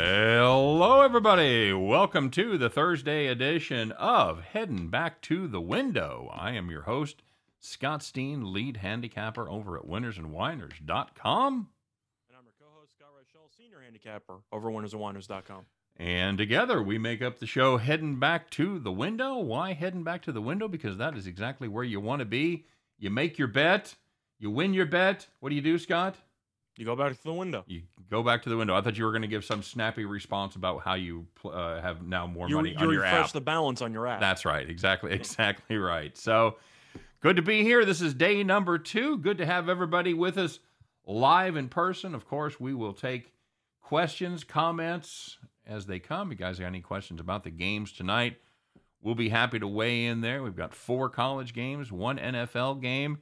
Hello, everybody. Welcome to the Thursday edition of Heading Back to the Window. I am your host, Scott Steen, lead handicapper over at winnersandwhiners.com. And I'm your co-host, Scott Reichel, senior handicapper over at winnersandwhiners.com. And together we make up the show Heading Back to the Window. Why heading back to the window? Because that is exactly where you want to be. You make your bet, you win your bet. What do you do, Scott? You go back to the window. You go back to the window. I thought you were going to give some snappy response about how you uh, have now more You, money you on your app. You refresh the balance on your app. That's right. Exactly. Exactly right. So good to be here. This is day number two. Good to have everybody with us live in person. Of course, we will take questions, comments as they come. You guys got any questions about the games tonight? We'll be happy to weigh in there. We've got four college games, one NFL game,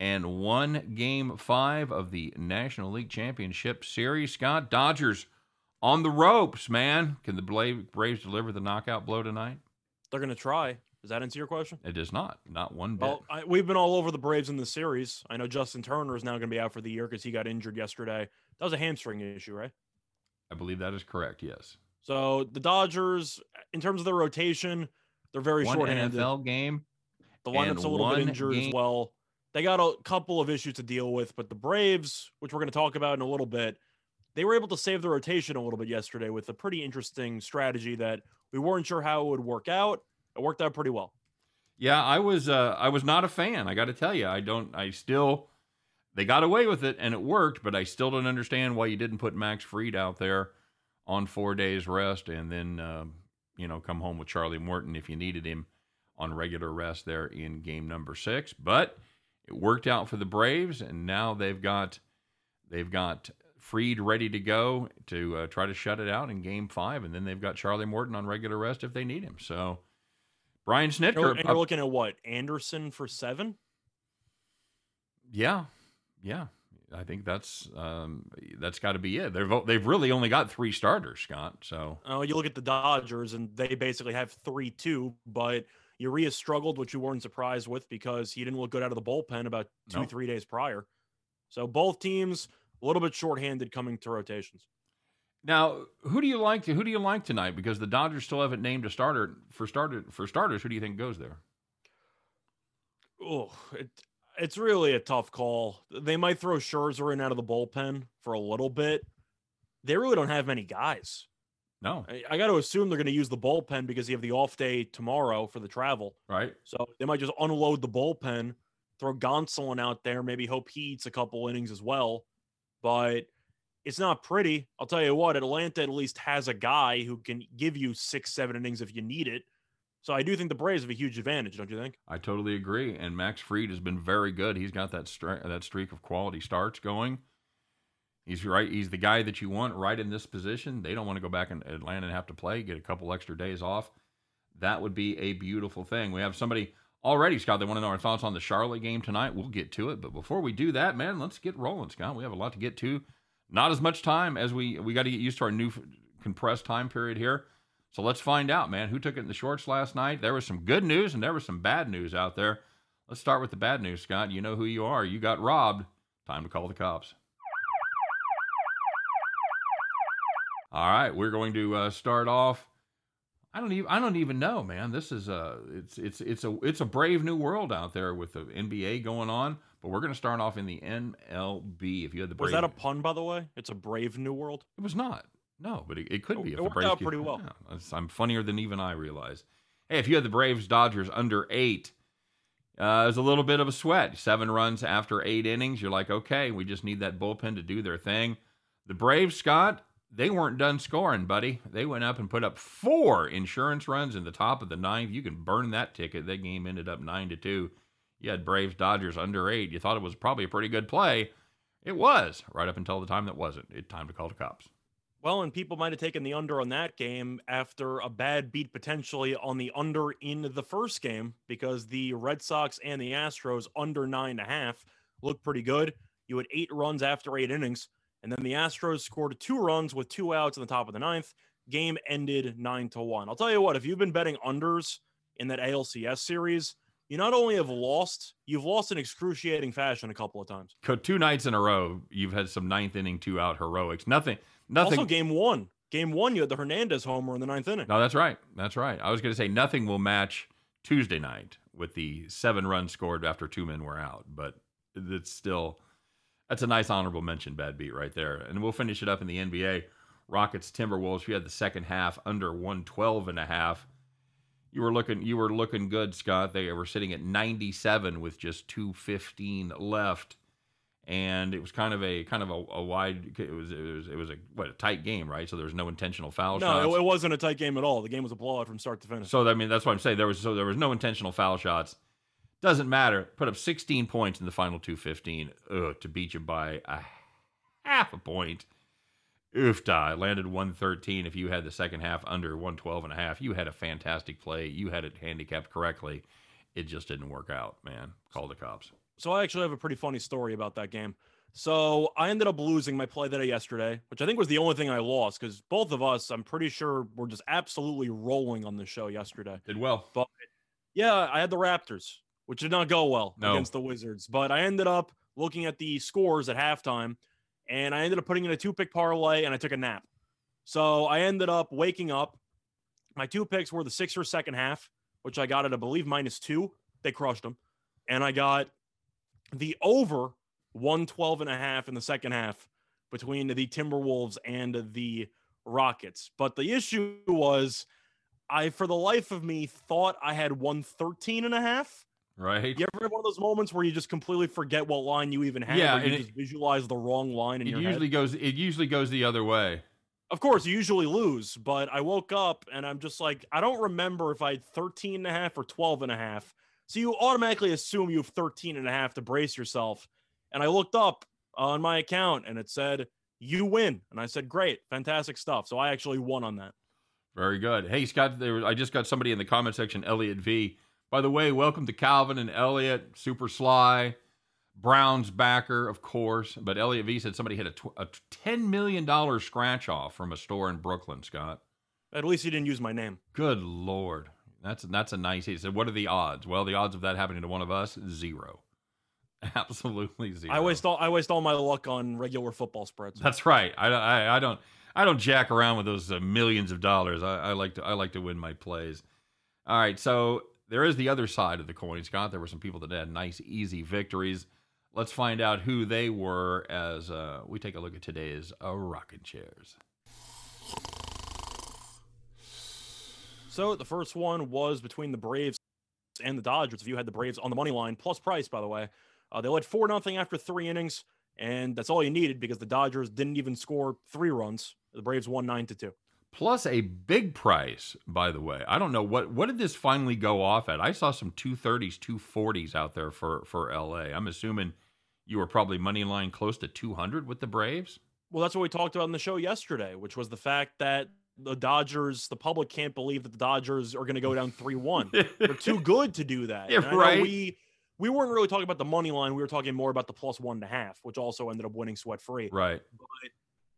and one game five of the National League Championship Series. Scott, Dodgers on the ropes, man. Can the Braves deliver the knockout blow tonight? They're going to try. Does that answer your question? It is not. Not one bit. Well, I, we've been all over the Braves in the series. I know Justin Turner is now going to be out for the year because he got injured yesterday. That was a hamstring issue, right? I believe that is correct. Yes. So the Dodgers, in terms of their rotation, they're very One short-handed. NFL game. The lineup's a little bit injured game- as well. They got a couple of issues to deal with, but the Braves, which we're going to talk about in a little bit, they were able to save the rotation a little bit yesterday with a pretty interesting strategy that we weren't sure how it would work out. It worked out pretty well. Yeah, I was. Uh, I was not a fan. I got to tell you, I don't. I still. They got away with it and it worked, but I still don't understand why you didn't put Max Fried out there on four days rest and then um, you know come home with Charlie Morton if you needed him on regular rest there in game number six. But it worked out for the Braves, and now they've got they've got Fried ready to go to uh, try to shut it out in game five, and then they've got Charlie Morton on regular rest if they need him. So Brian Snitker, and you're looking at what? Anderson for seven? Yeah, yeah. I think that's um, that's got to be it. They've they've really only got three starters, Scott. So Oh, you look at the Dodgers, and they basically have 3 2, but Urias struggled, which you weren't surprised with because he didn't look good out of the bullpen about two, No. three days prior. So both teams a little bit shorthanded coming to rotations. now, who do you like? To, who do you like tonight? Because the Dodgers still haven't named a starter for starter for starters. Who do you think goes there? Oh, it, it's really a tough call. They might throw Scherzer in out of the bullpen for a little bit. They really don't have many guys. No, I, I got to assume they're going to use the bullpen because you have the off day tomorrow for the travel. right? So they might just unload the bullpen, throw Gonsolin out there, maybe hope he eats a couple innings as well. But it's not pretty. I'll tell you what, Atlanta at least has a guy who can give you six, seven innings if you need it. So I do think the Braves have a huge advantage, don't you think? I totally agree. And Max Fried has been very good. He's got that stre- that streak of quality starts going. He's right. He's the guy that you want right in this position. They don't want to go back in Atlanta and have to play, get a couple extra days off. That would be a beautiful thing. We have somebody already, Scott. They want to know our thoughts on the Charlotte game tonight. We'll get to it, but before we do that, man, let's get rolling, Scott. We have a lot to get to. Not as much time as we we got to get used to our new compressed time period here. So let's find out, man, who took it in the shorts last night. There was some good news and there was some bad news out there. Let's start with the bad news, Scott. You know who you are. You got robbed. Time to call the cops. All right, we're going to uh, start off. I don't even I don't even know, man. This is a it's it's it's a it's a brave new world out there with the NBA going on. But we're going to start off in the MLB. If you had the Was that a pun, by the way? It's a brave new world. it was not. No, but it, it could It- be. if it worked Braves out pretty well. Yeah, I'm funnier than even I realize. Hey, if you had the Braves Dodgers under eight, uh, it was a little bit of a sweat. Seven runs after eight innings. You're like, okay, we just need that bullpen to do their thing. The Braves, Scott, they weren't done scoring, buddy. They went up and put up four insurance runs in the top of the ninth. You can burn that ticket. That game ended up nine to two. You had Braves Dodgers under eight. You thought it was probably a pretty good play. It was right up until the time that wasn't. It time to call the cops. Well, and people might have taken the under on that game after a bad beat potentially on the under in the first game because the Red Sox and the Astros under nine and a half looked pretty good. You had eight runs after eight innings, and then the Astros scored two runs with two outs in the top of the ninth. Game ended nine to one. I'll tell you what, if you've been betting unders in that ALCS series, you not only have lost, you've lost in excruciating fashion a couple of times. Two nights in a row, you've had some ninth inning two out heroics. Nothing, nothing. Also, game one. game one, you had the Hernandez homer in the ninth inning. No, that's right. That's right. I was going to say nothing will match Tuesday night with the seven runs scored after two men were out, but it's still that's a nice honorable mention, bad beat right there. And we'll finish it up in the NBA. Rockets Timberwolves. You had the second half under 112 and a half. You were looking you were looking good, Scott. They were sitting at 97 with just 215 left. And it was kind of a kind of a, a wide it was it was it was a what a tight game, right? So there was no intentional foul no, shots. it, it wasn't a tight game at all. The game was a blowout from start to finish. So I mean that's what I'm saying. There was so there was no intentional foul shots. Doesn't matter. Put up 16 points in the final 215. Ugh, to beat you by a half a point. Oofda. Landed 113. If you had the second half under 112 and a half, you had a fantastic play. You had it handicapped correctly. It just didn't work out, man. Call the cops. So I actually have a pretty funny story about that game. So I ended up losing my play that day yesterday, which I think was the only thing I lost because both of us, I'm pretty sure, were just absolutely rolling on the show yesterday. Did well. But yeah, I had the Raptors, which did not go well No. against the Wizards. But I ended up looking at the scores at halftime, and I ended up putting in a two pick parlay, and I took a nap. So I ended up waking up. My two picks were the Sixers second half, which I got at I believe minus two. They crushed them, and I got the over 112 and a half in the second half between the Timberwolves and the Rockets. But the issue was I for the life of me thought I had 113 and a half. Right? You ever have one of those moments where you just completely forget what line you even had? Yeah, or you and it- just visualize the wrong line in It your usually head. goes it usually goes the other way. Of course, you usually lose, but I woke up and I'm just like, I don't remember if I had 13 and a half or 12 and a half. So you automatically assume you have 13 and a half to brace yourself. And I looked up on my account and it said, you win. And I said, great, fantastic stuff. So I actually won on that. Very good. Hey, Scott, there, I just got somebody in the comment section, Elliot V. By the way, welcome to Calvin and Elliot, Super Sly, Brown's backer, of course. But Elliot V said somebody hit a, tw- a $10 million scratch off from a store in Brooklyn, Scott. At least he didn't use my name. Good Lord. That's, that's a nice. He said, What are the odds? Well, the odds of that happening to one of us, zero. Absolutely zero. I waste all I waste all my luck on regular football spreads. That's right. I, I, I don't I don't jack around with those uh, millions of dollars. I, I like to I like to win my plays. All right, so there is the other side of the coin, Scott. There were some people that had nice, easy victories. Let's find out who they were as uh, we take a look at today's uh, rocking chairs. So the first one was between the Braves and the Dodgers. If you had the Braves on the money line, plus price, by the way, uh, they led four nothing after three innings, and that's all you needed because the Dodgers didn't even score three runs. The Braves won nine to two. Plus a big price, by the way. I don't know what what did this finally go off at. I saw some two thirties, two forties out there for for LA. I'm assuming you were probably money line close to two hundred with the Braves. Well, that's what we talked about in the show yesterday, which was the fact that the Dodgers, the public can't believe that the Dodgers are going to go down three one. They're too good to do that. Yeah, And I know right. We we weren't really talking about the money line. We were talking more about the plus one and a half, which also ended up winning sweat free. right. But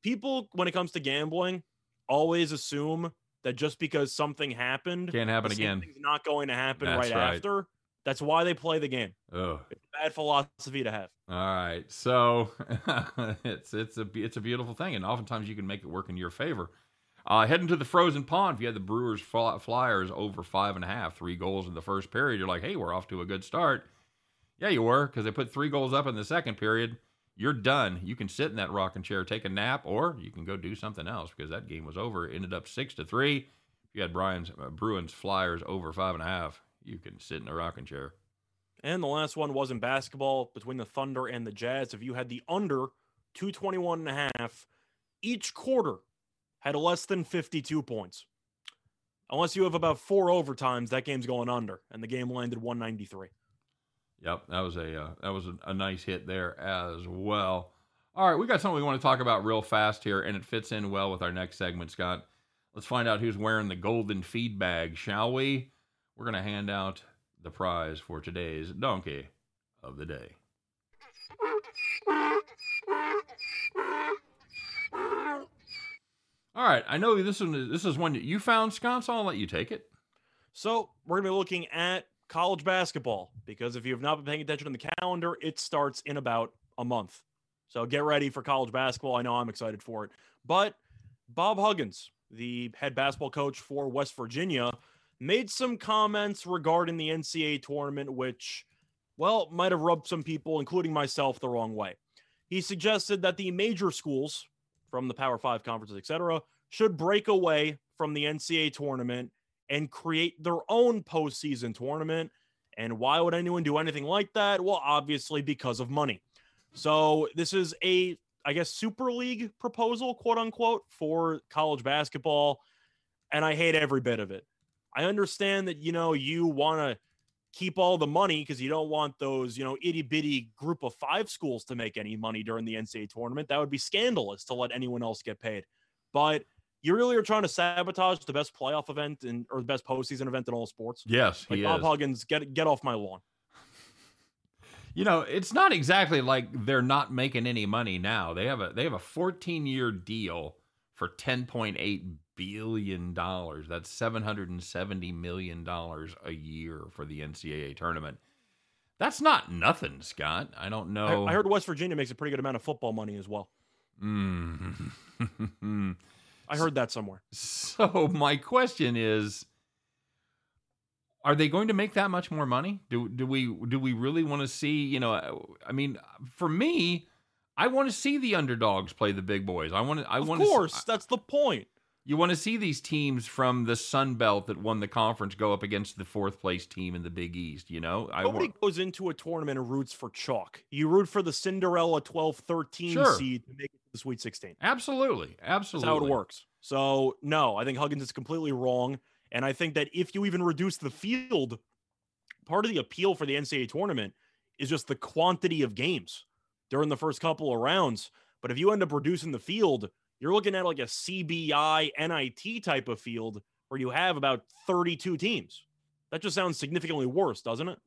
people when it comes to gambling always assume that just because something happened Can't happen again. thing's not going to happen right, right. after that's why they play the game Oh. it's a bad philosophy to have All right, so it's it's a it's a beautiful thing, and oftentimes you can make it work in your favor. Uh, heading to the frozen pond, if you had the Brewers Flyers over five and a half, three goals in the first period, you're like, hey, we're off to a good start. Yeah, you were, because they put three goals up in the second period. You're done. You can sit in that rocking chair, take a nap, or you can go do something else because that game was over. It ended up six to three. If you had Brian's uh, Bruins Flyers over five and a half, you can sit in a rocking chair. and the last one was in basketball between the thunder and the jazz if you had the under 221 and a half each quarter had less than 52 points unless you have about four overtimes that game's going under and the game landed 193 Yep, that was a uh, that was a, a nice hit there as well. All right, we got something we want to talk about real fast here, and it fits in well with our next segment, Scott. Let's find out who's wearing the golden feed bag, shall we? We're gonna hand out the prize for today's donkey of the day. All right, I know this one. This is one that you found, Scott. So I'll let you take it. So we're to be looking at college basketball because if you have not been paying attention to the calendar, it starts in about a month. So get ready for college basketball. I know I'm excited for it. But Bob Huggins, the head basketball coach for West Virginia, made some comments regarding the NCAA tournament, which, well, might have rubbed some people, including myself, the wrong way. He suggested that the major schools from the Power Five conferences, etc., should break away from the NCAA tournament and create their own postseason tournament. And why would anyone do anything like that? Well, obviously because of money. So this is a, I guess, super league proposal, quote unquote, for college basketball. And I hate every bit of it. I understand that, you know, you want to keep all the money because you don't want those, you know, itty bitty group of five schools to make any money during the NCAA tournament. That would be scandalous to let anyone else get paid. But you really are trying to sabotage the best playoff event and or the best postseason event in all sports. Yes, like he Bob is. Huggins, get get off my lawn. You know, it's not exactly like they're not making any money now. They have a they have a 14 year deal for 10.8 billion dollars. That's 770 million dollars a year for the NCAA tournament. That's not nothing, Scott. I don't I, know. I heard West Virginia makes a pretty good amount of football money as well. Mm. I heard that somewhere. So my question is are they going to make that much more money? Do do we do we really want to see, you know, uh, I mean, for me, I want to see the underdogs play the big boys. I want to I Of want course, to that's the point. you want to see these teams from the Sun Belt that won the conference go up against the fourth place team in the Big East, you know? I Nobody want, goes into a tournament and roots for chalk. You root for the Cinderella 12 13 Sure. seed to make it the Sweet 16. absolutely. Absolutely. That's how it works. So, no, I think Huggins is completely wrong. And I think that if you even reduce the field, part of the appeal for the NCAA tournament is just the quantity of games during the first couple of rounds. But if you end up reducing the field, you're looking at like a CBI NIT type of field where you have about 32 teams. That just sounds significantly worse, doesn't it?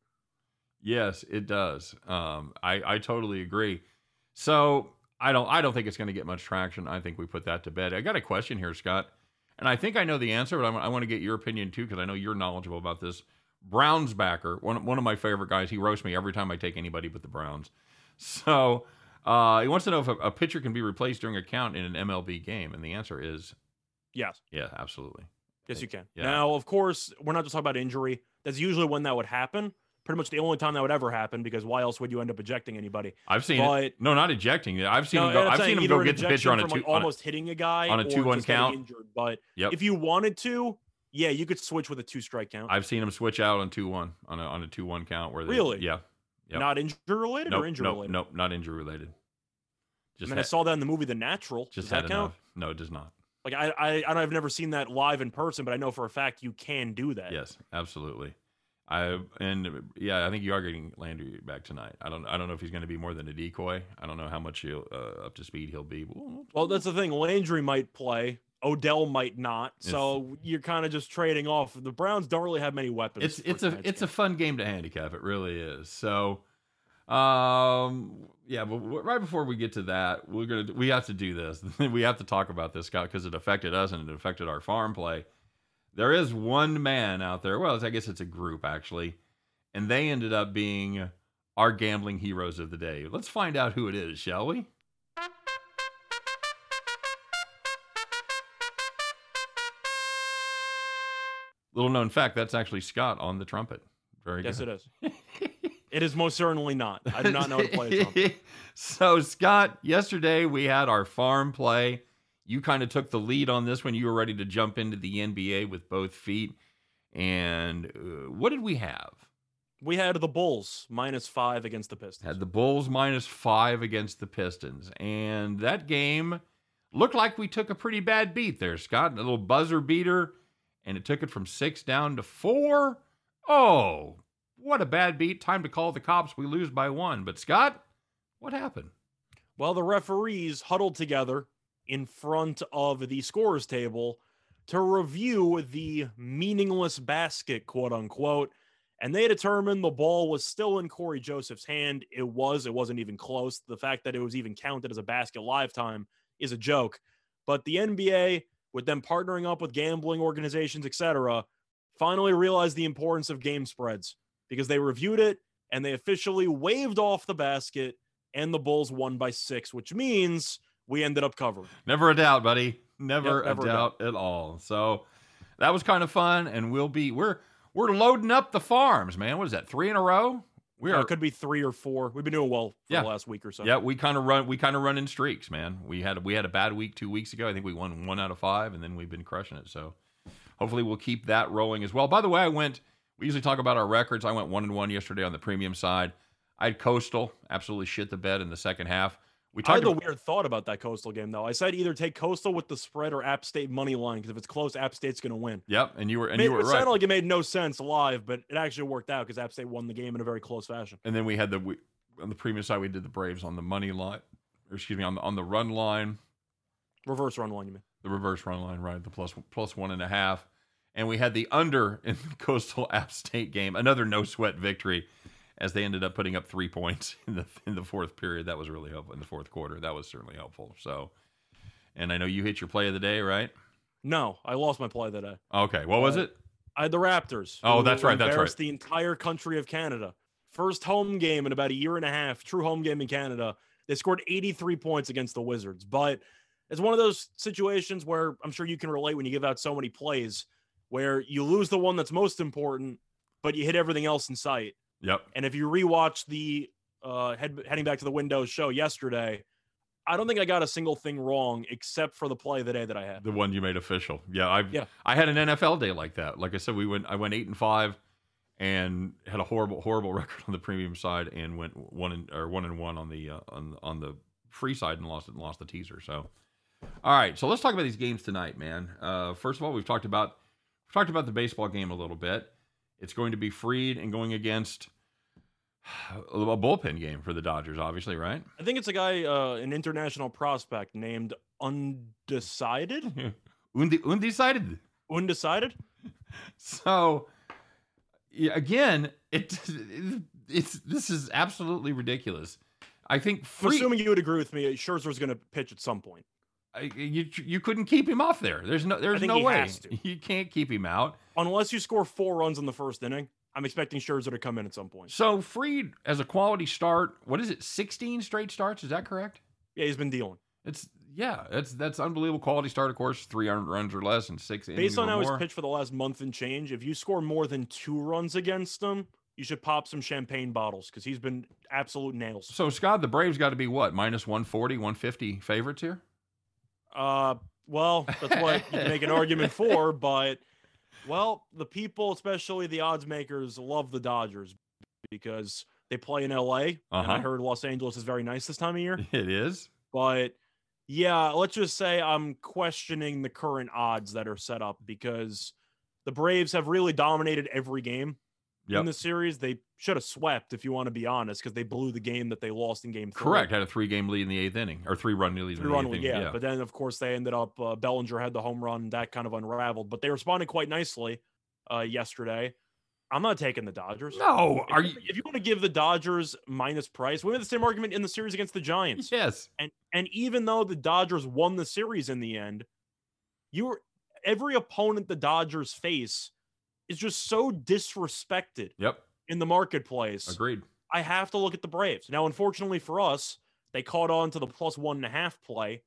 Yes, it does. Um, I I totally agree. So I don't I don't think it's going to get much traction. I think we put that to bed. I got a question here, Scott, and I think I know the answer, but I, I want to get your opinion too because I know you're knowledgeable about this. Browns backer, one one of my favorite guys. He roasts me every time I take anybody but the Browns. So uh, he wants to know if a, a pitcher can be replaced during a count in an MLB game, and the answer is Yes. yeah, absolutely. Yes, you can. Yeah. Now, of course, we're not just talking about injury. That's usually when that would happen. Pretty much the only time that would ever happen because why else would you end up ejecting anybody? I've seen But- it. No, not ejecting. I've seen No, him go. I've seen him go get the pitcher on a two. like, on a- almost hitting a guy on a 2-1 count. Injured. But Yep. if you wanted to, yeah, you could switch with a two strike count. I've seen him switch out on two one on a on a two one count where they Really? yeah yep. Not injury related nope, or injury nope, related. nope not injury related. I Just mean, I saw that in the movie The Natural. just Does that count? enough. No, it does not. Like I, I, I, I've never seen that live in person, but I know for a fact you can do that. Yes, absolutely. I and yeah, I think you are getting Landry back tonight. I don't I don't know if he's going to be more than a decoy. I don't know how much he'll uh, up to speed he'll be. We'll- that's the thing. Landry might play. Odell might not. So you're kind of just trading off. The Browns don't really have many weapons. it's it's a it's a fun game to handicap. It really is. So, um, yeah, but right before we get to that, we're gonna we have to do this. we have to talk about this, Scott, because it affected us and it affected our farm play. There is one man out there. Well, I guess it's a group actually, and they ended up being our gambling heroes of the day. Let's find out who it is, shall we? Little known fact, that's actually Scott on the trumpet. Very Yes, good. Yes, it is. it is most certainly not. I do not know how to play a trumpet. so, Scott, yesterday we had our farm play. You kind of took the lead on this when you were ready to jump into the NBA with both feet. And uh, what did we have? We had the Bulls minus five against the Pistons. Had the Bulls minus five against the Pistons. And that game looked like we took a pretty bad beat there, Scott. A little buzzer beater, and it took it from six down to four. Oh, what a bad beat. Time to call the cops. We lose by one. But, Scott, what happened? Well, the referees huddled together in front of the scorers table to review the meaningless basket, quote unquote. And they determined the ball was still in Cory Joseph's hand. It was. It wasn't even close. The fact that it was even counted as a basket lifetime is a joke. But the NBA, with them partnering up with gambling organizations, etc., finally realized the importance of game spreads because they reviewed it and they officially waved off the basket and the Bulls won by six, which means we ended up covering. Never a doubt, buddy. never Yep, never a a doubt at all. So that was kind of fun, and we'll be we're we're loading up the farms, man. What is that? Three in a row? We Uh, are. it could be three or four. We've been doing well for Yeah. the last week or so. yeah, we kind of run. We kind of run in streaks, man. We had we had a bad week two weeks ago. I think we won one out of five, and then we've been crushing it. So hopefully we'll keep that rolling as well. By the way, I went. We usually talk about our records. I went one and one yesterday on the premium side. I had Coastal absolutely shit the bed in the second half. We I talked had a weird thought about that Coastal game, though. I said either take Coastal with the spread or App State money line because if it's close, App State's going to win. Yep, and you were and Made- you were right. it right. sounded like it made no sense live, but it actually worked out because App State won the game in a very close fashion. and then we had the we, on the premium side we did the Braves on the money line, or excuse me on the on the run line, Reverse run line, you mean? the reverse run line, right? The plus plus one and a half, and we had the under in the Coastal App State game, another no sweat victory, as they ended up putting up three points in the in the fourth period. That was really helpful in the fourth quarter. That was certainly helpful. So, and I know you hit your play of the day, right? No, I lost my play that day. Okay, what was Uh, it? I had the Raptors. Oh, that's right, that's right. The entire country of Canada. First home game in about a year and a half. True home game in Canada. They scored 83 points against the Wizards, but it's one of those situations where I'm sure you can relate when you give out so many plays, where you lose the one that's most important, but you hit everything else in sight. Yep. And if you rewatch the uh, head, heading back to the Windows show yesterday, I don't think I got a single thing wrong except for the play of the day that I had. The one you made official. Yeah, I Yeah. I had an NFL day like that. Like I said, we went I went eight and five and had a horrible horrible record on the premium side and went one and or one and one on the uh, on on the free side and lost it and lost the teaser. So all right, so let's talk about these games tonight, man. Uh, first of all, we've talked about we've talked about the baseball game a little bit. It's going to be Fried and going against a bullpen game for the Dodgers, obviously, right? I think it's a guy, uh, an international prospect named Undecided. Undi- undecided. Undecided. So yeah, again, it it's this is absolutely ridiculous. I think free, assuming you would agree with me. Scherzer's going to pitch at some point. I- you you couldn't keep him off there. There's no there's no way you can't keep him out. Unless you score four runs in the first inning, I'm expecting Scherzer to come in at some point. So Fried as a quality start, what is it? 16 straight starts, is that correct? Yeah, he's been dealing. It's yeah, that's that's unbelievable quality start. Of course, three hundred runs or less and six Based on how he's pitched for the last month and change, if you score more than two runs against him, you should pop some champagne bottles because he's been absolute nails. So Scott, the Braves got to be what minus 140, 150 favorites here. Uh, well, that's what you can make an argument for, but well, the people, especially the odds makers, love the Dodgers because they play in LA. And I Uh-huh. heard Los Angeles is very nice this time of year. It is. But yeah, let's just say I'm questioning the current odds that are set up because the Braves have really dominated every game Yep. in the series. They should have swept, if you want to be honest, because they blew the game that they lost in game three. Correct. Had a three game lead in the eighth inning, or three run lead in Three the run, eighth lead, inning. yeah. But then, of course, they ended up. Uh, Bellinger had the home run. That kind of unraveled. But they responded quite nicely uh, yesterday. I'm not taking the Dodgers. no, If are you, you? if you want to give the Dodgers minus price, we made the same argument in the series against the Giants. Yes. And and even though the Dodgers won the series in the end, you were every opponent the Dodgers face is just so disrespected Yep. in the marketplace. Agreed. I have to look at the Braves. Now, unfortunately for us, they caught on to the plus one and a half play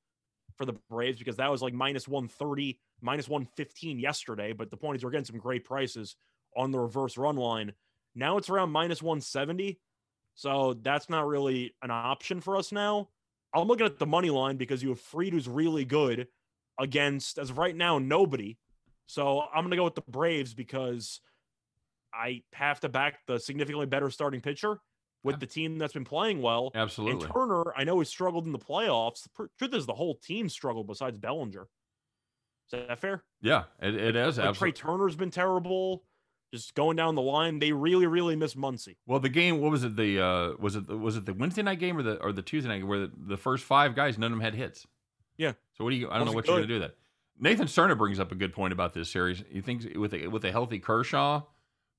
for the Braves because that was like minus 130, minus 115 yesterday. But the point is, we're getting some great prices on the reverse run line. Now it's around minus 170. So that's not really an option for us now. I'm looking at the money line because you have Fried, who's really good against, as of right now, nobody. So I'm going to go with the Braves because I have to back the significantly better starting pitcher with the team that's been playing well. Absolutely. And Turner, I know he struggled in the playoffs. The truth is, the whole team struggled besides Bellinger. Is that fair? Yeah, it, it is. Like Trea. Turner's been terrible. Just going down the line, they really, really miss Muncy. Well, the game. What was it? The uh, was it was it the Wednesday night game or the or the Tuesday night game where the, the first five guys none of them had hits. Yeah. So what do you? I don't know Wasn't what you're going to do that. Nathan Cerner brings up a good point about this series. He thinks with a, with a healthy Kershaw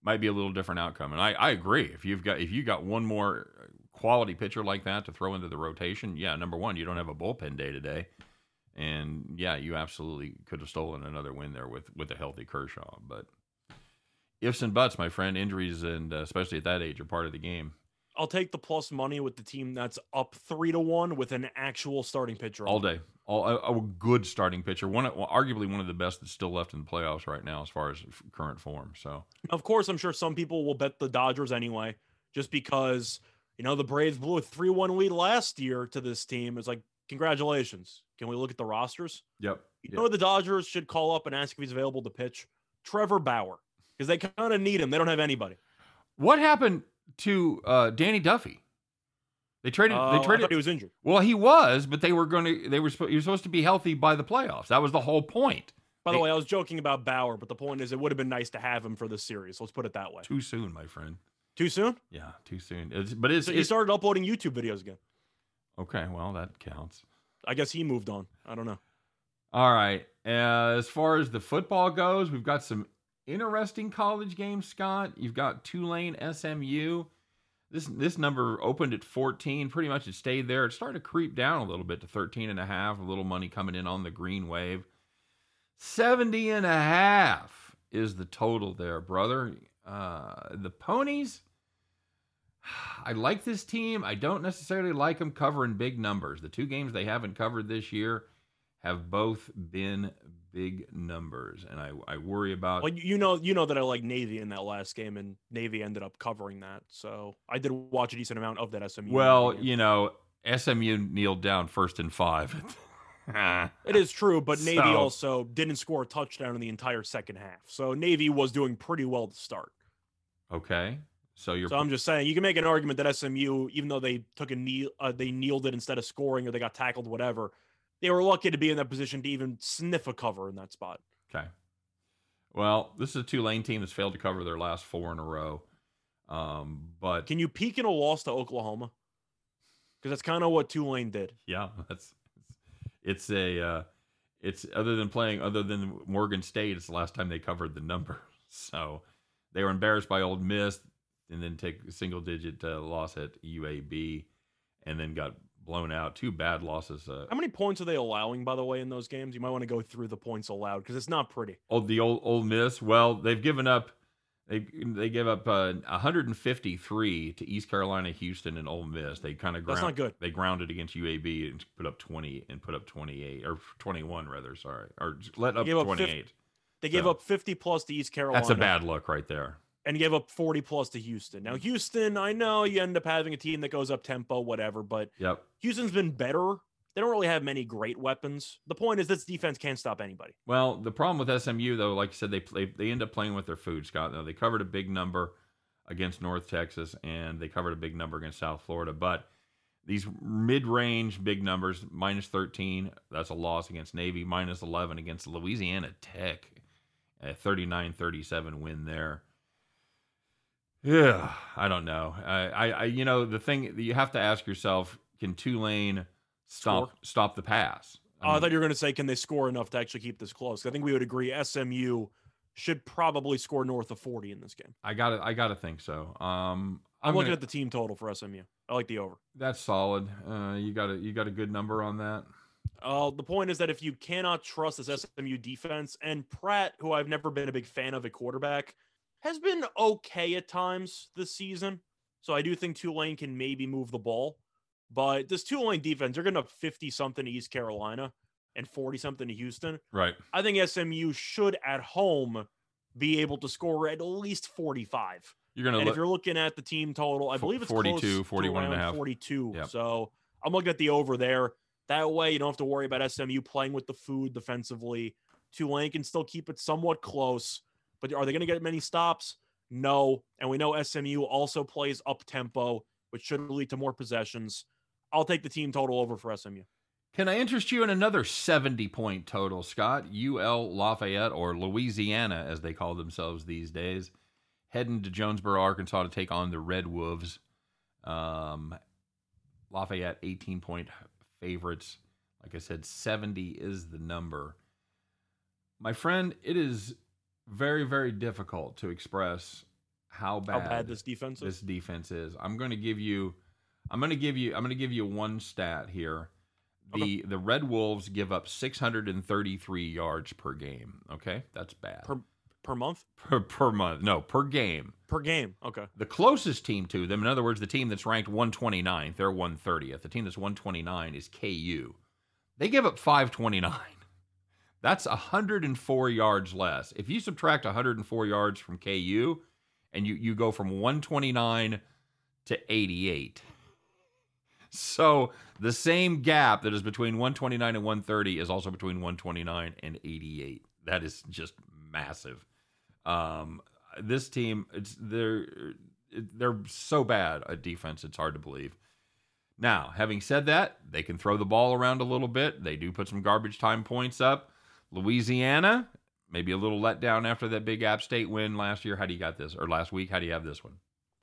might be a little different outcome, and I, I agree. If you've got if you got one more quality pitcher like that to throw into the rotation, yeah, number one, you don't have a bullpen day today, and yeah, you absolutely could have stolen another win there with with a healthy Kershaw. But ifs and buts, my friend, injuries and uh, especially at that age are part of the game. I'll take the plus money with the team that's up three to one with an actual starting pitcher. all day. All a, a good starting pitcher, one well, arguably one of the best that's still left in the playoffs right now as far as current form. So Of course, I'm sure some people will bet the Dodgers anyway, just because you know the Braves blew a three one lead last year to this team. It's like congratulations. Can we look at the rosters? yep, You yep. know the Dodgers should call up and ask if he's available to pitch. Trevor Bauer, because they kind of need him. They don't have anybody. What happened to uh, Danny Duffy? They traded. Uh, they I traded. he was injured. well, he was, but they were going to. They were. He was supposed to be healthy by the playoffs. That was the whole point. By the Hey. way, I was joking about Bauer, but the point is, it would have been nice to have him for this series. Let's put it that way. Too soon, my friend. Too soon? Yeah, too soon. It's, but it's, So he started uploading YouTube videos again. okay. Well, that counts. I guess he moved on. I don't know. All right. Uh, as far as the football goes, we've got some interesting college game, Scott. You've got Tulane, SMU. This this number opened at 14. Pretty much it stayed there. It started to creep down a little bit to 13 and a half. A little money coming in on the green wave. 70 and a half is the total there, brother. Uh, the ponies. I like this team. I don't necessarily like them covering big numbers. The two games they haven't covered this year have both been big numbers, and I, I worry about. Well, you know, you know that I like Navy in that last game, and Navy ended up covering that. So I did watch a decent amount of that SMU. well, game. you know, SMU kneeled down first and five. it is true, but Navy So- also didn't score a touchdown in the entire second half. So Navy was doing pretty well to start. okay, so you're So I'm just saying, you can make an argument that SMU, even though they took a knee, uh, they kneeled it instead of scoring, or they got tackled, whatever. They were lucky to be in that position to even sniff a cover in that spot. okay. Well, this is a Tulane team that's failed to cover their last four in a row. Um, but Can you peek in a loss to Oklahoma? Because that's kind of what Tulane did. Yeah, that's it's a uh, it's other than playing other than Morgan State, it's the last time they covered the number. So they were embarrassed by Ole Miss, and then take a single digit uh, loss at UAB, and then got blown out. Two bad losses. Uh, How many points are they allowing, by the way, in those games? You might want to go through the points allowed because it's not pretty. Oh, the old Ole Miss. Well, they've given up. They they gave up uh, 153 to East Carolina, Houston, and Ole Miss. They kind of That's not good. They grounded against UAB and put up 20 and put up 28 or 21 rather. Sorry, or let up gave up fif- 28. They gave So- up 50 plus to East Carolina. That's a bad look right there. And gave up 40 plus to Houston. Now, mm. Houston, I know you end up having a team that goes up tempo, whatever, but Yep. Houston's been better. They don't really have many great weapons. The point is, this defense can't stop anybody. Well, the problem with SMU though, like you said, they play they end up playing with their food, Scott. Now they covered a big number against North Texas, and they covered a big number against South Florida. But these mid-range big numbers, minus 13, that's a loss against Navy, minus 11 against Louisiana Tech, a 39-37 win there. Yeah, I don't know. I, I, I, you know, the thing that you have to ask yourself: Can Tulane stop Score? stop the pass? I mean, thought you were going to say, can they score enough to actually keep this close? I think we would agree SMU should probably score north of 40 in this game. I got to I got to think so. Um, I'm, I'm, looking gonna, at the team total for SMU. I like the over. that's solid. Uh, you got a you got a good number on that. Uh, the point is that if you cannot trust this SMU defense, and Pratt, who I've never been a big fan of at quarterback, has been okay at times this season. So I do think Tulane can maybe move the ball. But this Tulane defense, they're going to 50 something to East Carolina and 40 something to Houston. Right. I think SMU should at home be able to score at least 45. You're gonna And look. if you're looking at the team total, I believe it's 42, close to 41 and a half. 42. Yep. So I'm looking at the over there. That way, you don't have to worry about SMU playing with the food defensively. Tulane can still keep it somewhat close, but are they going to get many stops? No. And we know SMU also plays up tempo, which should lead to more possessions. I'll take the team total over for SMU. Can I interest you in another 70 point total, Scott? UL Lafayette, or Louisiana as they call themselves these days, heading to Jonesboro, Arkansas to take on the Red Wolves. Um, Lafayette, 18 point favorites. Like I said, 70 is the number. My friend, it is very, very difficult to express how bad, How bad this defense is. this defense is. I'm going to give you I'm going to give you I'm going to give you one stat here. The the Red Wolves give up 633 yards per game, okay? That's bad. Per- per month? per, per month. No, per game. Per game. Okay. The closest team to them, in other words, the team that's ranked 129th, they're 130th. The team that's 129 is KU. They give up 529. That's 104 yards less. If you subtract 104 yards from KU and you, you go from 129 to 88. So the same gap that is between 129 and 130 is also between 129 and 88. That is just massive. Um, this team, it's they're they're so bad at defense. It's hard to believe. Now, having said that, they can throw the ball around a little bit. They do put some garbage time points up. Louisiana, maybe a little letdown after that big App State win last year. How do you got this? Or last week? How do you have this one?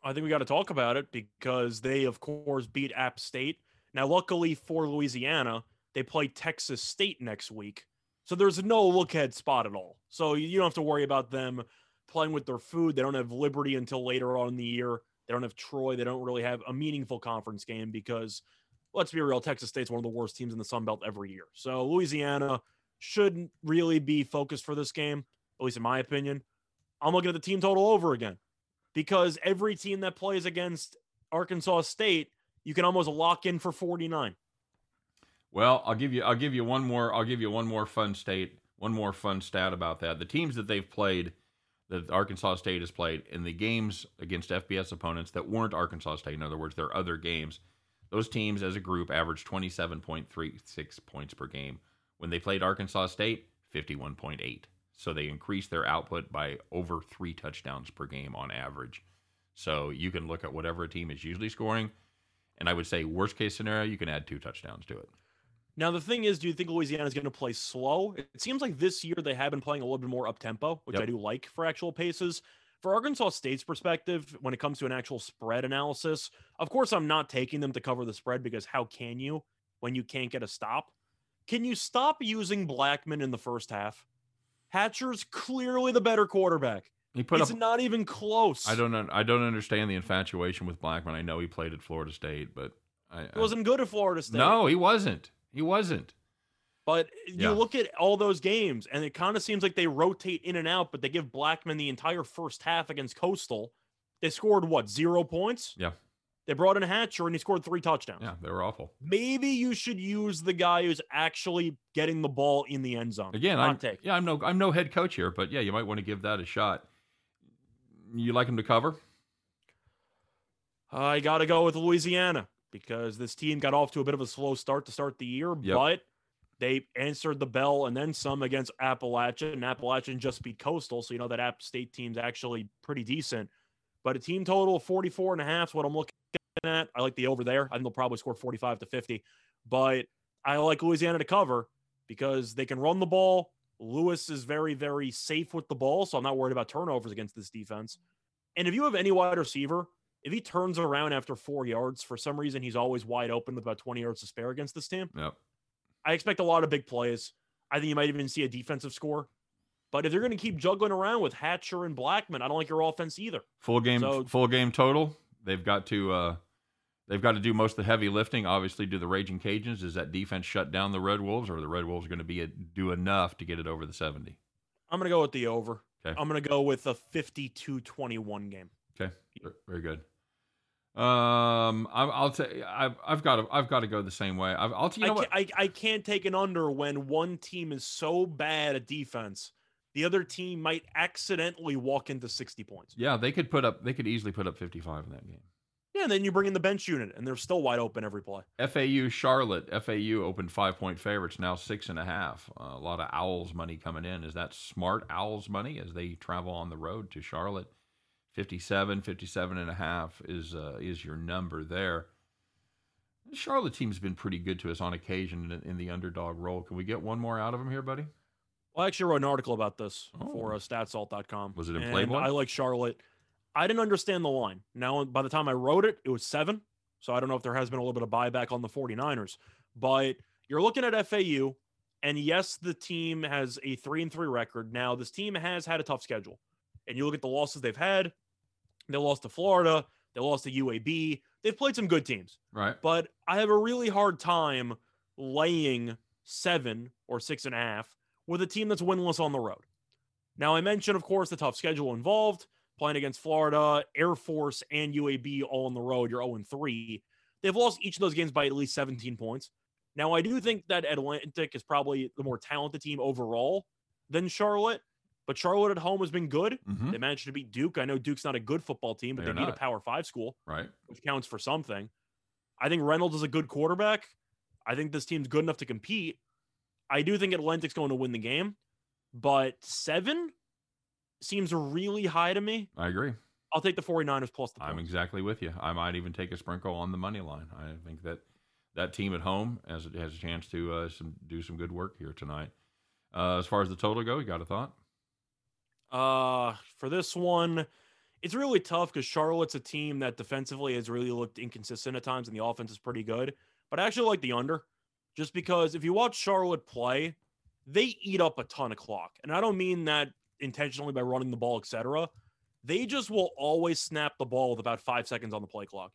I think we got to talk about it because they, of course, beat App State. Now, luckily for Louisiana, they play Texas State next week. So there's no look ahead spot at all. So you don't have to worry about them playing with their food. They don't have Liberty until later on in the year. They don't have Troy. They don't really have a meaningful conference game because, let's be real, Texas State's one of the worst teams in the Sun Belt every year. So Louisiana shouldn't really be focused for this game, at least in my opinion. I'm looking at the team total over again because every team that plays against Arkansas State, you can almost lock in for 49. Well, I'll give you I'll give you one more I'll give you one more fun state, one more fun stat about that. The teams that they've played that Arkansas State has played in the games against FBS opponents that weren't Arkansas State, in other words, their other games, those teams as a group averaged 27.36 points per game. When they played Arkansas State, 51.8. So they increased their output by over three touchdowns per game on average. So you can look at whatever a team is usually scoring. And I would say, worst case scenario, you can add two touchdowns to it. Now the thing is, do you think Louisiana is going to play slow? It seems like this year they have been playing a little bit more up tempo, which Yep. I do like for actual paces. For Arkansas State's perspective, when it comes to an actual spread analysis, of course I'm not taking them to cover the spread because how can you when you can't get a stop? Can you stop using Blackman in the first half? Hatcher's clearly the better quarterback. He put it's up. not even close. I don't. I don't understand the infatuation with Blackman. I know he played at Florida State, but I, He wasn't good at Florida State. No, he wasn't. He wasn't. But Yeah. you look at all those games, and it kind of seems like they rotate in and out, but they give Blackman the entire first half against Coastal. They scored what, zero points? Yeah. They brought in Hatcher and he scored three touchdowns. Yeah, they were awful. Maybe you should use the guy who's actually getting the ball in the end zone. Again, Hot I'm take. yeah, I'm no I'm no head coach here, but yeah, you might want to give that a shot. You like him to cover? I got to go with Louisiana because this team got off to a bit of a slow start to start the year, Yep. but they answered the bell and then some against Appalachian. And Appalachian just beat Coastal, so you know that App State team's actually pretty decent. But a team total of 44 and a half is what I'm looking at. I like the over there. I think they'll probably score 45 to 50. But I like Louisiana to cover because they can run the ball. Lewis is very, very safe with the ball, so I'm not worried about turnovers against this defense. And if you have any wide receiver, if he turns around after four yards, for some reason he's always wide open with about 20 yards to spare against this team. Yep. I expect a lot of big plays. I think you might even see a defensive score. But if they're going to keep juggling around with Hatcher and Blackman, I don't like your offense either. Full game So- full game total. They've got to uh they've got to do most of the heavy lifting. Obviously, do the Raging Cajuns. Is that defense shut down the Red Wolves, or are the Red Wolves going to be do enough to get it over the seventy? I'm going to go with the over. Okay. I'm going to go with a 52-21 game. Okay, very good. Um, I, I'll tell you, I've I've got to I've got to go the same way. I've, I'll tell you know I, what. I, I can't take an under when one team is so bad at defense, the other team might accidentally walk into 60 points. Yeah, they could put up. They could easily put up fifty-five in that game. Yeah, and then you bring in the bench unit, and they're still wide open every play. FAU Charlotte. FAU opened five point favorites, now six and a half. Uh, a lot of Owls money coming in. Is that smart Owls money as they travel on the road to Charlotte? 57, 57 and a half is uh, is your number there. The Charlotte team's been pretty good to us on occasion in, in the underdog role. Can we get one more out of them here, buddy? Well, I actually wrote an article about this Oh. for uh, statsalt.com. Was it in Playboy? I like Charlotte. I didn't understand the line. Now, by the time I wrote it, it was seven. So I don't know if there has been a little bit of buyback on the 49ers. But you're looking at FAU, and yes, the team has a three and three record. Now, this team has had a tough schedule. And you look at the losses they've had. They lost to Florida. They lost to UAB. They've played some good teams Right. but I have a really hard time laying seven or six and a half with a team that's winless on the road. Now, I mentioned, of course, the tough schedule involved, playing against Florida, Air Force, and UAB all on the road. You're 0 3. They've lost each of those games by at least 17 points. Now, I do think that Atlantic is probably the more talented team overall than Charlotte, but Charlotte at home has been good. Mhm. They managed to beat Duke. I know Duke's not a good football team, but They're they beat not. a Power Five school, Right. which counts for something. I think Reynolds is a good quarterback. I think this team's good enough to compete. I do think Atlantic's going to win the game, but seven seems really high to me. I agree. I'll take the 49ers plus the I'm exactly with you. I might even take a sprinkle on the money line. I think that that team at home has has a chance to uh, some, do some good work here tonight. Uh, as far as the total go, you got a thought? Uh, for this one, it's really tough because Charlotte's a team that defensively has really looked inconsistent at times, and the offense is pretty good. But I actually like the under, just because if you watch Charlotte play, they eat up a ton of clock, and I don't mean that intentionally by running the ball, etc. They just will always snap the ball with about five seconds on the play clock.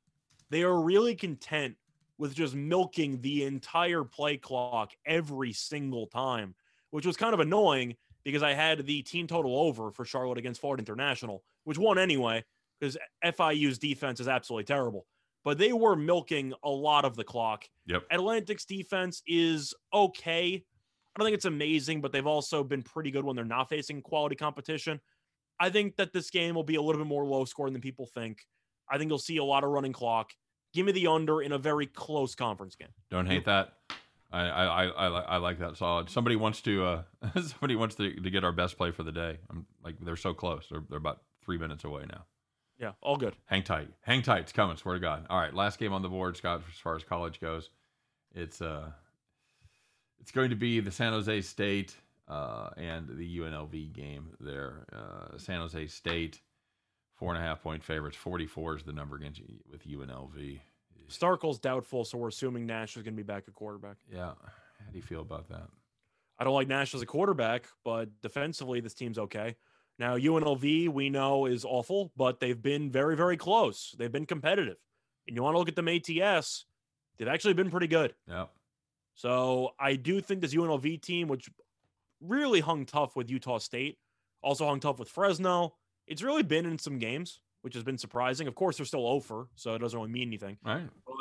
They are really content with just milking the entire play clock every single time, which was kind of annoying because I had the team total over for Charlotte against Florida International, which won anyway because FIU's defense is absolutely terrible. But they were milking a lot of the clock. Yep. Atlantic's defense is okay. I don't think it's amazing, but they've also been pretty good when they're not facing quality competition. I think that this game will be a little bit more low scoring than people think. I think you'll see a lot of running clock. Give me the under in a very close conference game. Don't hate that. I I, I, I, like that solid. Somebody wants to uh, somebody wants to, to get our best play for the day. I'm like they're so close. They're they're about three minutes away now. Yeah, all good. Hang tight. Hang tight. It's coming. Swear to God. All right. Last game on the board, Scott. As far as college goes, it's uh, it's going to be the San Jose State uh, and the UNLV game there. Uh, San Jose State, four and a half point favorites. Forty four is the number against with UNLV. Starkel's doubtful, so we're assuming Nash is going to be back at quarterback. Yeah. How do you feel about that? I don't like Nash as a quarterback, but defensively, this team's okay. Now, UNLV, we know, is awful, but they've been very, very close. They've been competitive. And you want to look at them ATS, they've actually been pretty good. Yeah. So I do think this UNLV team, which really hung tough with Utah State, also hung tough with Fresno. It's really been in some games, which has been surprising. Of course, they're still oh over, so it doesn't really mean anything. All right. But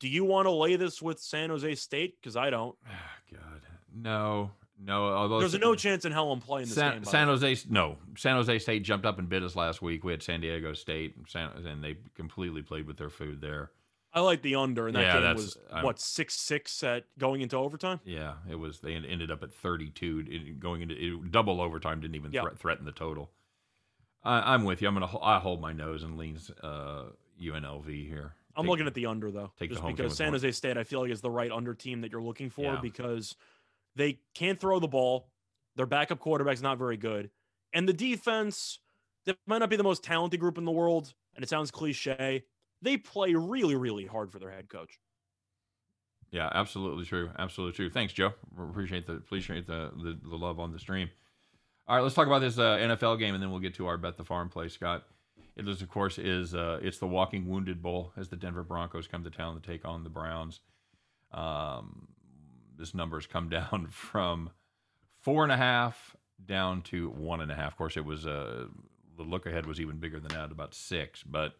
do you want to lay this with San Jose State? Because I don't. Ah, God. No. No. Although There's no chance in hell I'm playing this San, game. San way. Jose, no, San Jose State jumped up and bit us last week. We had San Diego State, and, San, and they completely played with their food there. I like the under, and that Yeah, game was I'm- what six six at going into overtime. Yeah, it was. They ended up at 32, going into it, double overtime. Didn't even Yeah. threat, threaten the total. I, I'm with you. I'm gonna. I hold my nose and leans uh, UNLV here. I'm Take- looking at the under though, just home because San. Jose State I feel like is the right under team that you're looking for Yeah. because they can't throw the ball. Their backup quarterback's not very good, and the defense that might not be the most talented group in the world, and it sounds cliche. They play really, really hard for their head coach. Yeah, absolutely true. Absolutely true. Thanks, Joe. Appreciate the appreciate the, the the love on the stream. All right, let's talk about this uh, NFL game, and then we'll get to our bet the farm play, Scott. It is, of course, is uh, it's the Walking Wounded Bowl as the Denver Broncos come to town to take on the Browns. Um, this number has come down from four and a half down to one and a half. Of course, it was uh, the look ahead was even bigger than that, about six, but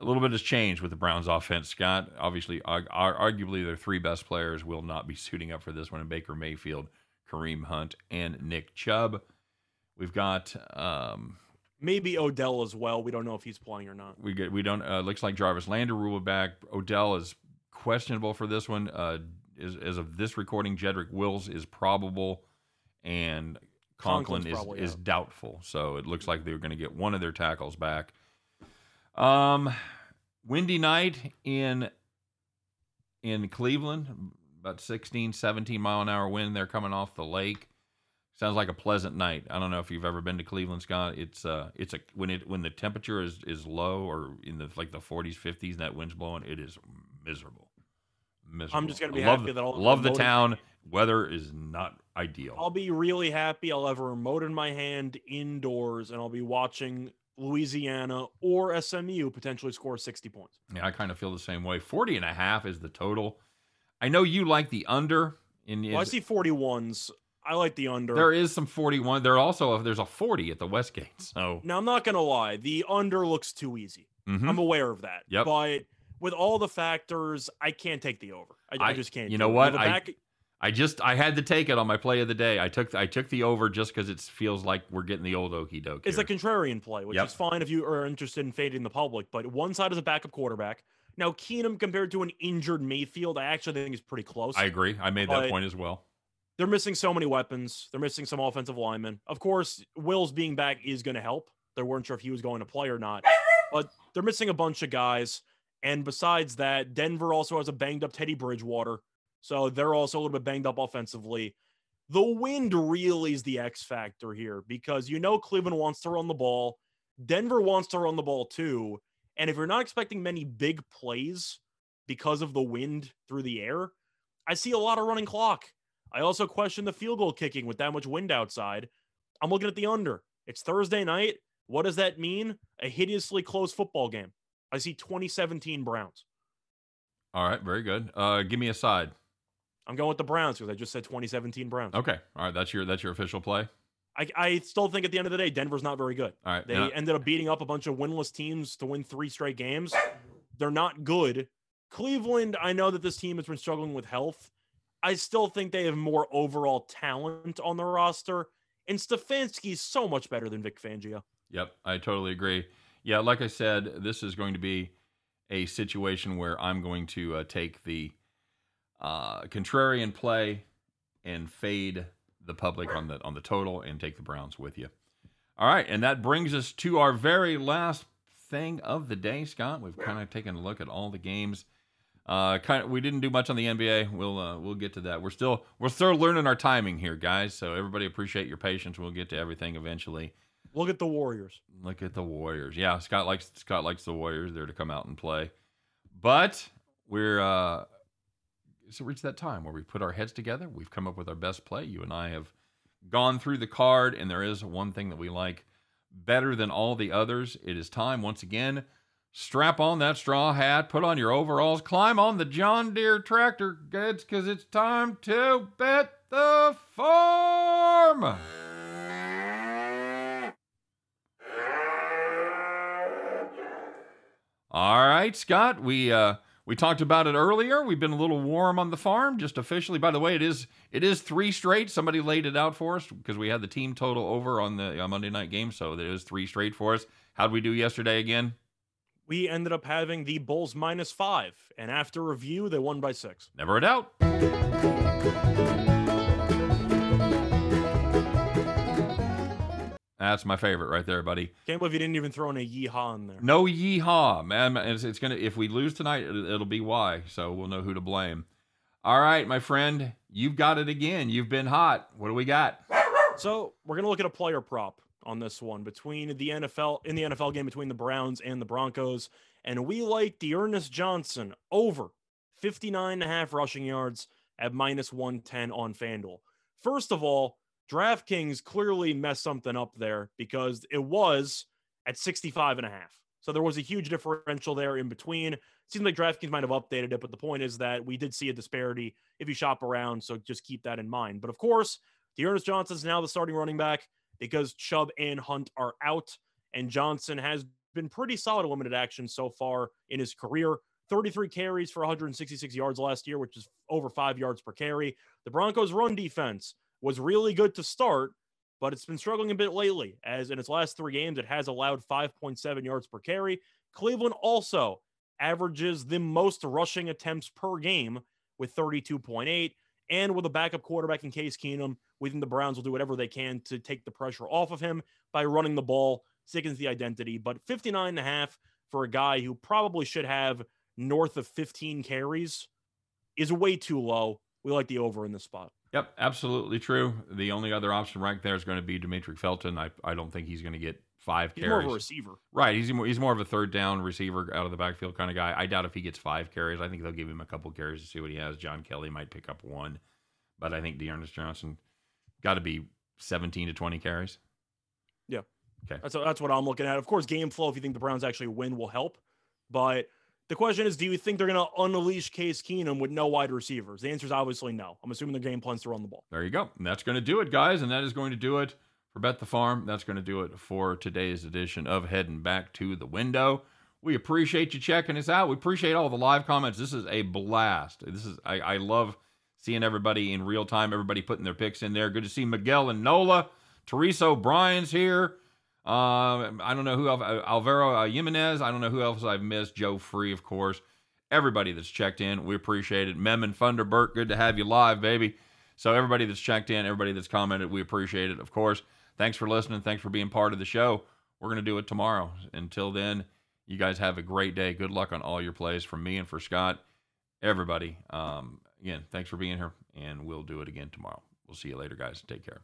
a little bit has changed with the Browns offense, Scott. Obviously, ar- arguably their three best players will not be suiting up for this one in Baker Mayfield, Kareem Hunt, and Nick Chubb. We've got um, Maybe Odell as well. We don't know if he's playing or not. we get we don't uh, looks like Jarvis Landry will be back. Odell is questionable for this one. Uh, is, as of this recording, Jedrick Wills is probable, and Conklin is probably is out. doubtful. So it looks like they're going to get one of their tackles back. Um, windy night in in Cleveland, about 16, 17 mile an hour wind. They're coming off the lake. Sounds like a pleasant night. I don't know if you've ever been to Cleveland, Scott. It's uh, it's a when it when the temperature is is low or in the like the 40s, 50s, and that wind's blowing. It is miserable. Miserable. I'm just gonna be love happy the, that I'll love the town. Weather is not ideal. I'll be really happy. I'll have a remote in my hand indoors, and I'll be watching Louisiana or SMU potentially score 60 points. Yeah, I kind of feel the same way. 40 and a half is the total. I know you like the under. In Well, I see 41s. I like the under. There is some 41. There also there's a 40 at the Westgate. So now I'm not gonna lie, the under looks too easy. mhm. I'm aware of that. Yep. But with all the factors, I can't take the over. I, I I- just can't. you know what? Back- I just I had to take it on my play of the day. I took I took the over just because it feels like we're getting the old okey doke. It's a contrarian play, which Yep. is fine if you are interested in fading the public. But one side is a backup quarterback. Now Keenum compared to an injured Mayfield, I actually think is pretty close. I agree. I made that point as well. They're missing so many weapons. They're missing some offensive linemen. Of course, Wills being back is going to help. They weren't sure if he was going to play or not, but they're missing a bunch of guys. And besides that, Denver also has a banged up Teddy Bridgewater. So they're also a little bit banged up offensively. The wind really is the X factor here because you know Cleveland wants to run the ball. Denver wants to run the ball too. And if you're not expecting many big plays because of the wind through the air, I see a lot of running clock. I also question the field goal kicking with that much wind outside. I'm looking at the under. It's Thursday night. What does that mean? A hideously close football game. I see 2017 Browns. All right, very good. Uh, give me a side. I'm going with the Browns because I just said 2017 Browns. Okay, all right. That's your that's your official play. I, I still think at the end of the day, Denver's not very good. All right. They I- ended up beating up a bunch of winless teams to win three straight games. They're not good. Cleveland, I know that this team has been struggling with health. I still think they have more overall talent on the roster. And Stefanski's so much better than Vic Fangio. Yep, I totally agree. Yeah, like I said, this is going to be a situation where I'm going to uh, take the uh, contrarian play and fade the public on the on the total and take the Browns with you. All right, and that brings us to our very last thing of the day, Scott. We've kind of taken a look at all the games. Uh, kind of, we didn't do much on the NBA. We'll uh, we'll get to that. We're still we're still learning our timing here, guys. So everybody appreciate your patience. We'll get to everything eventually. Look at the Warriors. Look at the Warriors. Yeah, Scott likes Scott likes the Warriors. They're to come out and play. But we're uh it's reached that time where we put our heads together. We've come up with our best play. You and I have gone through the card, and there is one thing that we like better than all the others. It is time once again. Strap on that straw hat, put on your overalls, climb on the John Deere tractor, kids, because it's time to bet the farm. All right, Scott. We uh we talked about it earlier. We've been a little warm on the farm, just officially. By the way, it is it is three straight. Somebody laid it out for us because we had the team total over on the uh, Monday night game, so it is three straight for us. How'd we do yesterday again? We ended up having the Bulls minus five. And after review, they won by six. Never a doubt. That's my favorite right there, buddy. Can't believe you didn't even throw in a yeehaw in there. No yeehaw, man. It's, it's gonna if we lose tonight, it'll, be why. So we'll know who to blame. All right, my friend, you've got it again. You've been hot. What do we got? So we're gonna look at a player prop on this one between the NFL in the NFL game between the Browns and the Broncos, and we like D'Ernest Johnson over 59 and a half rushing yards at minus 110 on FanDuel. First of all, DraftKings clearly messed something up there because it was at 65 and a half. So there was a huge differential there in between. Seems like DraftKings might have updated it, but the point is that we did see a disparity if you shop around. So just keep that in mind. But of course, D'Ernest Johnson is now the starting running back because Chubb and Hunt are out. And Johnson has been pretty solid limited action so far in his career. 33 carries for 166 yards last year, which is over five yards per carry. The Broncos' run defense was really good to start, but it's been struggling a bit lately, as in its last three games, it has allowed 5.7 yards per carry. Cleveland also averages the most rushing attempts per game with 32.8. And with a backup quarterback in Case Keenum, we think the Browns will do whatever they can to take the pressure off of him by running the ball, sickens the identity. But 59 and a half for a guy who probably should have north of 15 carries is way too low. We like the over in this spot. Yep, absolutely true. The only other option right there is going to be Demetric Felton. I, I don't think he's going to get five He's more of a receiver. Right, he's more, he's more of a third down receiver out of the backfield kind of guy. I doubt if he gets five carries. I think they'll give him a couple carries to see what he has. John Kelly might pick up one, but I think D'Ernest Johnson got to be 17 to 20 carries. Yeah. Okay. That's that's what I'm looking at. Of course, game flow. If you think the Browns actually win, will help. But The question is, do you think they're going to unleash Case Keenum with no wide receivers? The answer is obviously no. I'm assuming their game plans to run the ball. There you go. And that's going to do it, guys. And that is going to do it for Bet the Farm. That's going to do it for today's edition of Heading Back to the Window. We appreciate you checking us out. We appreciate all the live comments. This is a blast. This is I, I love seeing everybody in real time, everybody putting their picks in there. Good to see Miguel and Nola. Teresa O'Brien's here. Uh, I don't know who else. Alvaro uh, Jimenez. I don't know who else I've missed. Joe Free, of course. Everybody that's checked in, we appreciate it. Mem and Thunderbird, good to have you live, baby. So everybody that's checked in, everybody that's commented, we appreciate it. Of course, thanks for listening. Thanks for being part of the show. We're gonna do it tomorrow. Until then, you guys have a great day. Good luck on all your plays from me and for Scott. Everybody, um, again, thanks for being here, and we'll do it again tomorrow. We'll see you later, guys. Take care.